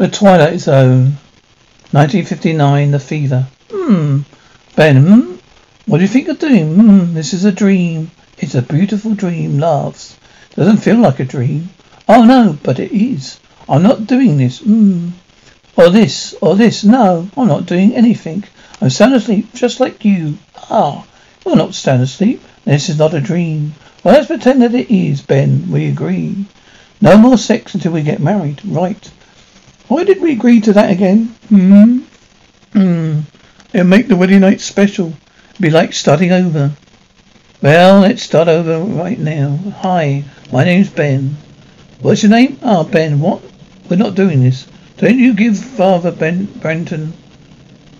The Twilight Zone. 1959, The Fever. Hmm. Ben, hmm? What do you think you're doing? Hmm, this is a dream. It's a beautiful dream, laughs. Doesn't feel like a dream. Oh no, but it is. I'm not doing this. Hmm. Or this, or this. No, I'm not doing anything. I'm sound asleep, just like you. Ah, you're not sound asleep. This is not a dream. Well, let's pretend that it is, Ben. We agree. No more sex until we get married. Right. Why did we agree to that again? Hmm? Hmm. It'll make the wedding night special. It'll be like starting over. Well, let's start over right now. Hi, my name's Ben. What's your name? Ah, Ben. What? We're not doing this. Don't you give Father Ben Brenton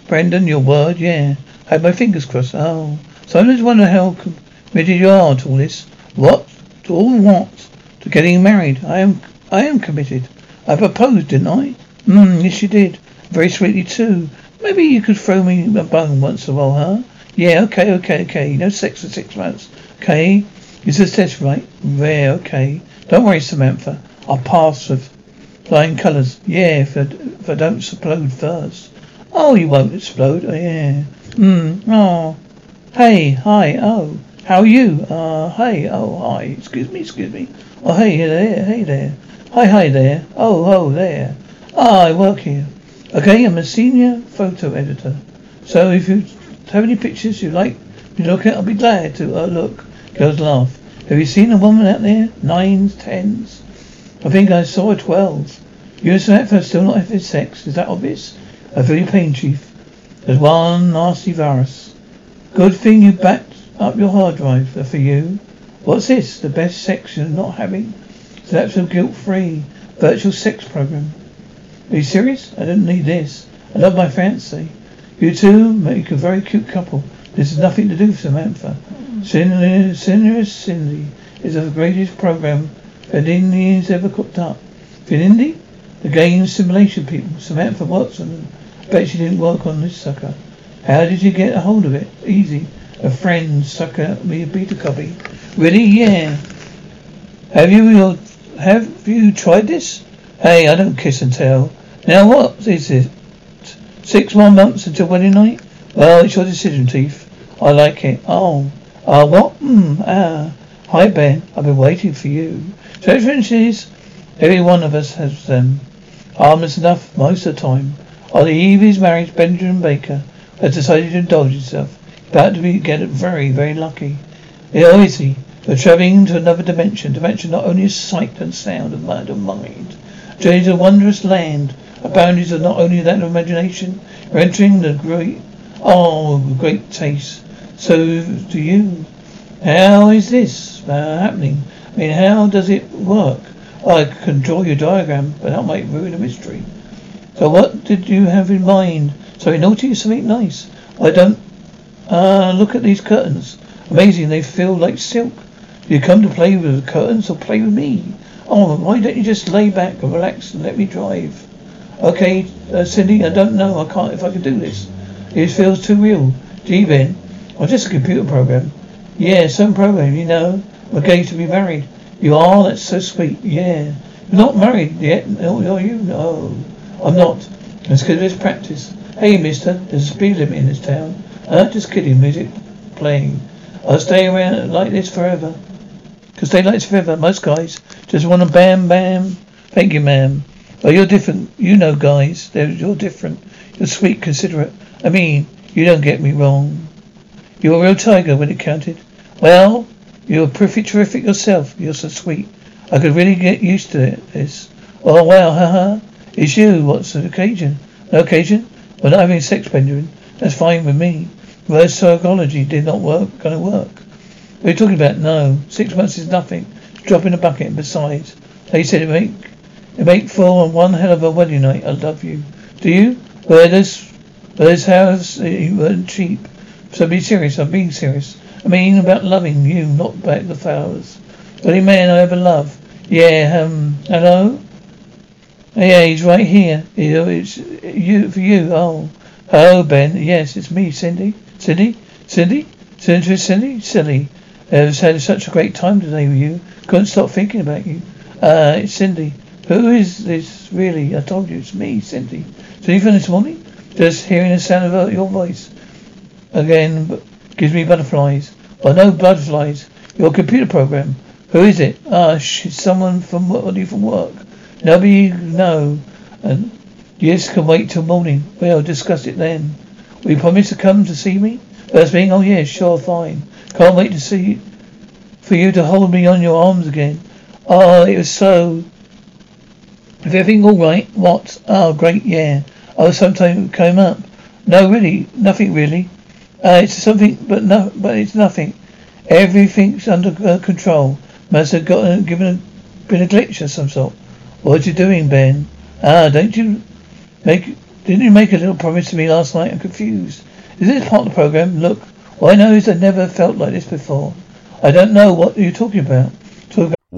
Brendan your word? Yeah. I had my fingers crossed. Oh. Sometimes wonder how committed you are to all this. What? To all what? To getting married. I am I am committed. I proposed, didn't I? Hmm, yes you did. Very sweetly too. Maybe you could throw me a bone once in a while, huh? Yeah, okay, okay, okay. No sex for six months. Okay? Is this test right? Rare, okay. Don't worry, Samantha. I'll pass with flying colours. Yeah, if I, if I don't explode first. Oh, you won't explode. Oh, yeah. Hmm. Oh. Hey, hi. Oh. How are you? Uh, hey. Oh, hi. Excuse me, excuse me. Oh, hey, hey there. Hey there. Hi, hi there. Oh, oh, there. Ah, I work here. Okay, I'm a senior photo editor. So if you have any pictures you like to look at, I'll be glad to. Uh, look. Girls laugh. Have you seen a woman out there? Nines, tens? I think I saw a twelve. You and Samantha still not having sex. Is that obvious? I feel your pain, Chief. There's one nasty virus. Good thing you backed up your hard drive for you. What's this? The best sex you're not having? It's an absolute guilt-free virtual sex program. Are you serious? I don't need this. I love my fancy. You two make a very cute couple. This has nothing to do with Samantha. Cindy, Cindy, Cindy is the greatest program that Indians ever cooked up. Finindi? The game simulation people. Samantha Watson. Bet she didn't work on this sucker. How did you get a hold of it? Easy. A friend sucker me a beta copy. Really? Yeah. Have you have you tried this? Hey, I don't kiss and tell. Now what is it? Six more months until wedding night? Well, it's your decision, Chief. I like it. Oh. Uh, what? Ah. Hi, Ben. I've been waiting for you. Preferences? Every one of us has them. Harmless enough most of the time. On the eve of his marriage, Benjamin Baker has decided to indulge himself. About to be get very, very lucky. Yeah, is he? We're traveling to another dimension. Dimension not only of sight and sound of mind and mind. Journey to a wondrous land. Our boundaries are not only that of imagination. We're entering the great, oh, great taste. So do you. How is this happening? I mean, how does it work? I can draw your diagram, but that might ruin the mystery. So what did you have in mind? Something naughty something nice? I don't, uh, look at these curtains. Amazing, they feel like silk. You come to play with the curtains or play with me? Oh, why don't you just lay back and relax and let me drive? Okay, uh, Cindy, I don't know. I can't if I can do this. It feels too real. Gee, Ben, I'm just a computer program. Yeah, some program, you know. We're going to be married. You are? That's so sweet. Yeah. You're not married yet, are you? No, I'm not. It's because it's practice. Hey, mister, there's a speed limit in this town. Uh, just kidding. Music playing. I'll stay around like this forever. Cause they like this forever. Most guys just want to bam, bam. Thank you, ma'am. Well, you're different. You know, guys. You're different. You're sweet, considerate. I mean, you don't get me wrong. You're a real tiger when it counted. Well, you're pretty terrific yourself. You're so sweet. I could really get used to it. This. Oh wow, haha. It's you. What's the occasion? No occasion? We're not having sex, Benjamin. That's fine with me. Reverse psychology did not work. Gonna work. What are you talking about? No. Six months is nothing. Drop in a bucket. Besides, they said it make make for one hell of a wedding night. I love you. Do you? Where does where this house you weren't cheap. So be serious. I'm being serious. I mean about loving you, not about the flowers. Only man I ever loved. Yeah, um, hello? Yeah, he's right here. It's you for you. Oh, hello, Ben. Yes, it's me, Cindy. Cindy, Cindy, Cindy, Cindy. I've had such a great time today with you. Couldn't stop thinking about you. Uh, it's Cindy. Who is this really? I told you it's me, Cindy. Cindy from this morning? Just hearing the sound of your voice again gives me butterflies. Well, no butterflies. Your computer program. Who is it? Ah, she's someone from what you from work. Nobody know. And yes, can wait till morning. We'll discuss it then. Will you promise to come to see me? First thing, oh yes, sure, fine. Can't wait to see for you to hold me on your arms again. Oh, it was so. Is everything all right? What? Oh, great, yeah. Oh, something came up. No, really, nothing really. Uh, it's something, but no, but it's nothing. Everything's under uh, control. Must have got given a, been a glitch of some sort. What you doing, Ben? Ah, don't you make? Didn't you make a little promise to me last night? I'm confused. Is this part of the program? Look, what I know is I never felt like this before. I don't know what you're talking about.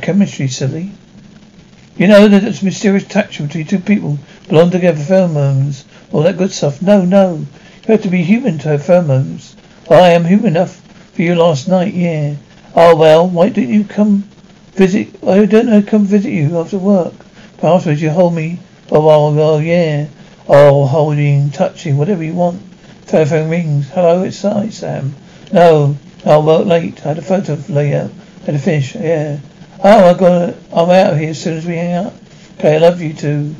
Chemistry, silly. You know that it's mysterious attraction between two people belong together, pheromones, all that good stuff. No, no. You have to be human to have pheromones. I am human enough for you last night, yeah. Oh well, why didn't you come visit I don't know, come visit you after work. But afterwards you hold me a while, oh yeah. Oh, holding, touching, whatever you want. Telephone rings. Hello, it's I, Sam. No. Oh, well, late. I had a photo layout. Had a fish, yeah. Oh, I got. I'm out of here as soon as we hang up. Okay, I love you too.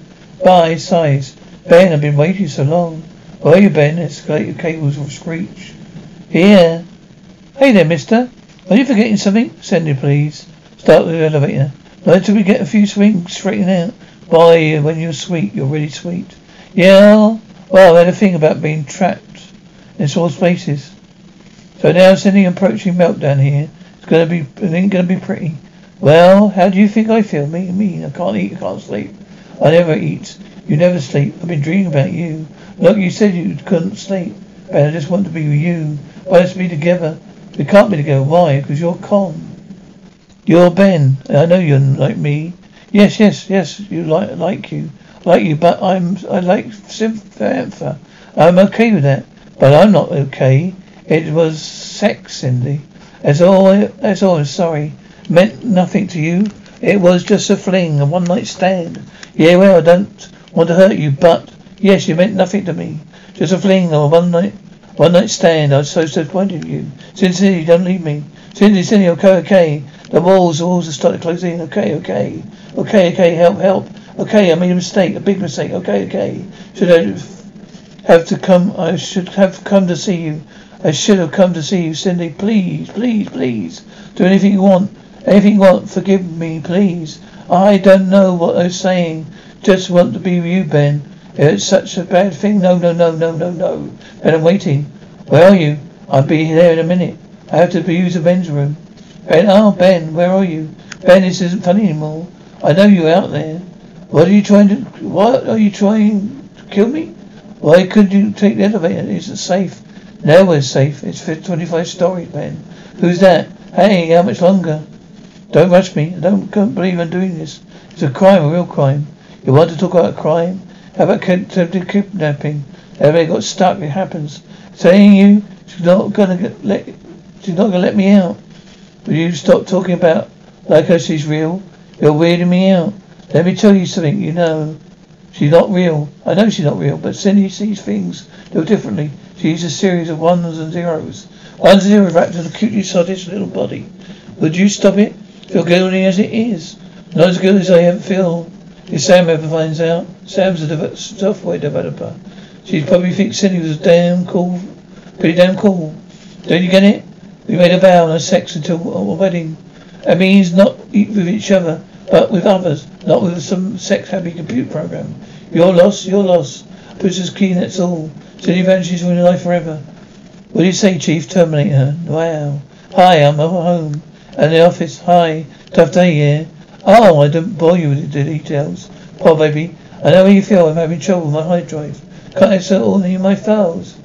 Bye, sighs. Ben, I've been waiting so long. Where are you, Ben? Escalator cables will screech. Here. Hey there, mister. Are you forgetting something? Send it, please. Start with the elevator. Not until we get a few swings straightened out. Bye, when you're sweet, you're really sweet. Yeah, well, I had a thing about being trapped in small spaces. So now sending approaching meltdown here. It's gonna be, it ain't gonna be pretty. Well, how do you think I feel? Me, me, I can't eat, I can't sleep. I never eat. You never sleep. I've been dreaming about you. Look, you said you couldn't sleep. But I just want to be with you. Why let's be together? We can't be together. Why? Because you're calm. You're Ben. I know you're like me. Yes, yes, yes. You like like you, like you. But I'm I like Samantha. I'm okay with that. But I'm not okay. It was sex, Cindy. That's all. That's all. Sorry. Meant nothing to you. It was just a fling, a one night stand. Yeah, well, I don't want to hurt you, but yes, you meant nothing to me. Just a fling, a one night, one night stand. I was so disappointed in you. Cindy, don't leave me. Cindy, Cindy, okay, okay. The walls, the walls have started closing in. Okay, okay. Okay, okay, help, help. Okay, I made a mistake, a big mistake. Okay, okay. Should I have to come, I should have come to see you. I should have come to see you, Cindy. Please, please, please. Do anything you want. Anything you want. Forgive me, please. I don't know what was saying. Just want to be with you, Ben. It's such a bad thing. No, no, no, no, no, no. Ben, I'm waiting. Where are you? I'll be there in a minute. I have to use the men's room. Ben, oh, Ben, where are you? Ben, this isn't funny anymore. I know you're out there. What are you trying to, what are you trying to kill me? Why couldn't you take the elevator? It isn't safe? Nowhere's safe. It's 25 stories, Ben. Who's that? Hey, how much longer? Don't rush me. I don't believe I'm doing this. It's a crime, a real crime. You want to talk about a crime? How about attempted kidnapping? Everybody got stuck. It happens. Saying you, she's not gonna get, let, she's not gonna let me out. Will you stop talking about like her she's real? You're weirding me out. Let me tell you something. You know, she's not real. I know she's not real, but Cindy sees things a little differently. She She's a series of ones and zeros. One zero wrapped in a cutely soddish little body. Would you stop it? Feel guilty as it is. Not as guilty as I ever feel. If Sam ever finds out, Sam's a de- software developer. She'd probably think Cindy was damn cool, pretty damn cool. Don't you get it? We made a vow no sex until our wedding. That means not with each other, but with others, not with some sex-happy computer program. Your loss, your loss. Puts key, that's all. Cindy vanishes from your life forever. What do you say, Chief? Terminate her. Wow. Hi, I'm home. And the office. Hi. Tough day, here. Oh, I don't bore you with the details. Poor baby. I know how you feel. I'm having trouble with my hard drive. Can't access all of my files.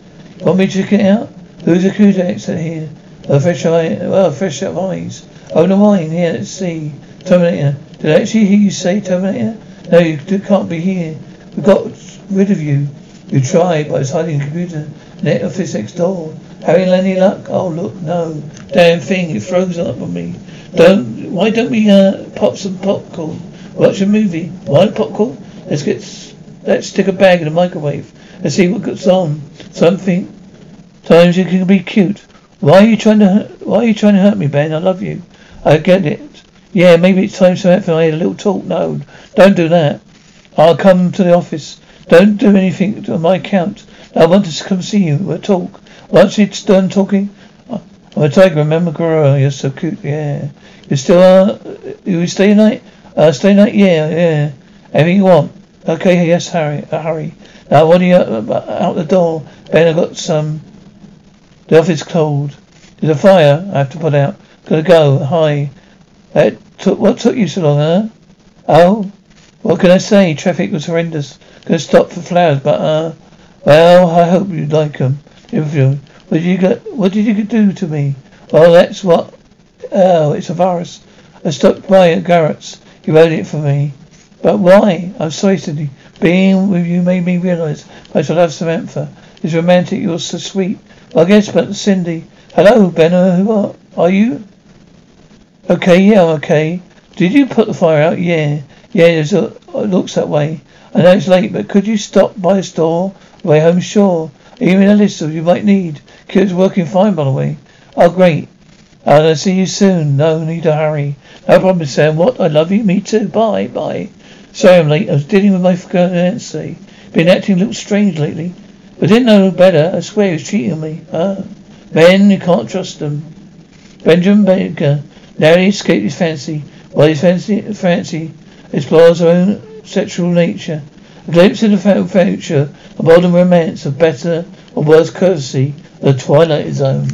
Want me to it out? Who's computer expert here? A fresh eye, well, fresh set eyes. Oh, the wine. Here, let's see. Terminator. Did I actually hear you say Terminator? No, you can't be here. We got rid of you. You tried, but I was hiding in the computer. Net office next door. Having any luck? Oh, look, no. Damn thing, it froze up on me. Don't, why don't we, uh, pop some popcorn? Watch a movie. Why popcorn? Let's get, let's stick a bag in the microwave and see what goes on. Something. Times you can be cute. Why are you trying to, why are you trying to hurt me, Ben? I love you. I get it. Yeah, maybe it's time for I had a little talk. No, don't do that. I'll come to the office. Don't do anything on my account. I want to come see you. We'll talk. Once it's done talking, I'm a tiger. Remember, Gorilla? You're so cute. Yeah. You still are? You stay night? Uh, stay night? Yeah, yeah. Anything you want? Okay. Yes, Harry. Uh, hurry. Now, what are you uh, out the door? Ben, I got some. The office cold. There's a fire I have to put out. Gotta go. Hi. That took, what took you so long, huh? Oh, what can I say? Traffic was horrendous. Gonna stop for flowers, but uh, well, I hope you like them. What did you get? What did you do to me? Well, that's what. Oh, it's a virus. I stopped by at Garrett's. You wrote it for me. But why? I'm sorry, Cindy. Being with you made me realise I shall love Samantha. It's romantic. You're so sweet. Well, I guess, but Cindy. Hello, Benner. Uh, who are, are you? Okay, yeah, okay. Did you put the fire out? Yeah. Yeah, a, it looks that way. I know it's late, but could you stop by a store? Way home, sure. Even a list of you might need. Kid's working fine, by the way. Oh, great. I'll see you soon. No need to hurry. No problem, Sam. What? I love you. Me too. Bye. Bye. Sorry I'm late. I was dealing with my fiancé. Been acting a little strange lately. But didn't know better. I swear he was cheating me. Ah. Men, you can't trust them. Benjamin Baker narrowly escaped his fancy. While his fancy, fancy explores her own sexual nature. Glimpse into the future, a modern romance of better or worse courtesy, the Twilight Zone.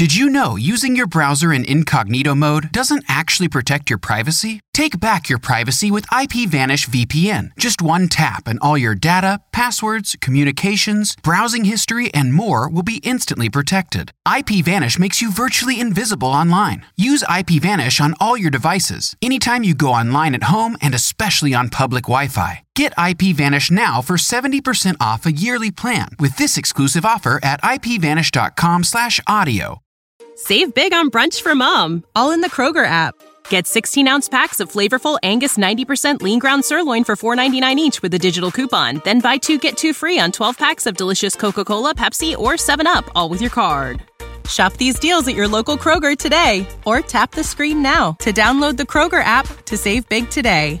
Did you know using your browser in incognito mode doesn't actually protect your privacy? Take back your privacy with IPVanish VPN. Just one tap and all your data, passwords, communications, browsing history, and more will be instantly protected. IPVanish makes you virtually invisible online. Use IPVanish on all your devices, anytime you go online at home and especially on public Wi-Fi. Get IPVanish now for 70% off a yearly plan with this exclusive offer at ipvanish.com/audio. Save big on brunch for mom, all in the Kroger app. Get 16 ounce packs of flavorful Angus 90% lean ground sirloin for $4.99 each with a digital coupon. Then buy two get two free on 12 packs of delicious Coca Cola, Pepsi, or 7UP, all with your card. Shop these deals at your local Kroger today or tap the screen now to download the Kroger app to save big today.